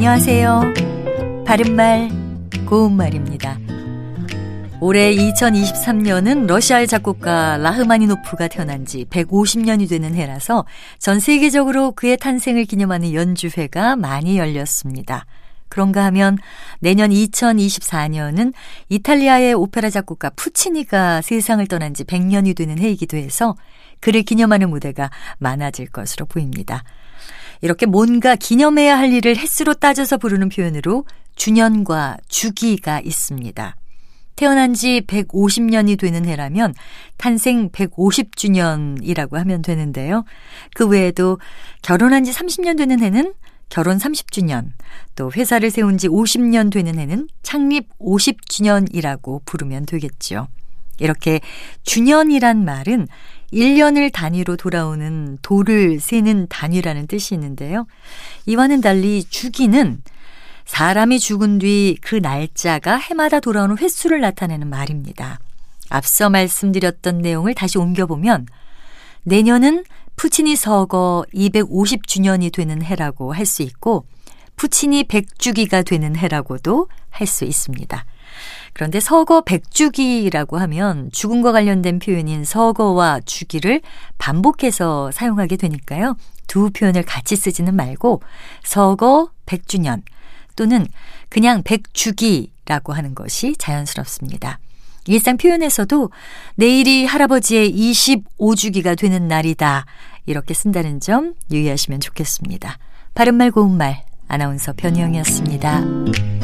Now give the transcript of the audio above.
안녕하세요. 바른말, 고운말입니다. 올해 2023년은 러시아의 작곡가 라흐마니노프가 태어난 지 150년이 되는 해라서 전 세계적으로 그의 탄생을 기념하는 연주회가 많이 열렸습니다. 그런가 하면 내년 2024년은 이탈리아의 오페라 작곡가 푸치니가 세상을 떠난 지 100년이 되는 해이기도 해서 그를 기념하는 무대가 많아질 것으로 보입니다. 이렇게 뭔가 기념해야 할 일을 횟수로 따져서 부르는 표현으로 주년과 주기가 있습니다. 태어난 지 150년이 되는 해라면 탄생 150주년이라고 하면 되는데요. 그 외에도 결혼한 지 30년 되는 해는 결혼 30주년, 또 회사를 세운 지 50년 되는 해는 창립 50주년이라고 부르면 되겠죠. 이렇게 주년이란 말은 1년을 단위로 돌아오는 도를 세는 단위라는 뜻이 있는데요. 이와는 달리 주기는 사람이 죽은 뒤 그 날짜가 해마다 돌아오는 횟수를 나타내는 말입니다. 앞서 말씀드렸던 내용을 다시 옮겨보면 내년은 푸치니 서거 250주년이 되는 해라고 할 수 있고 푸치니 100주기가 되는 해라고도 할 수 있습니다. 그런데 서거 백주기라고 하면 죽음과 관련된 표현인 서거와 주기를 반복해서 사용하게 되니까요. 두 표현을 같이 쓰지는 말고 서거 백주년 또는 그냥 백주기라고 하는 것이 자연스럽습니다. 일상 표현에서도 내일이 할아버지의 25주기가 되는 날이다. 이렇게 쓴다는 점 유의하시면 좋겠습니다. 바른말 고운말 아나운서 변희영이었습니다.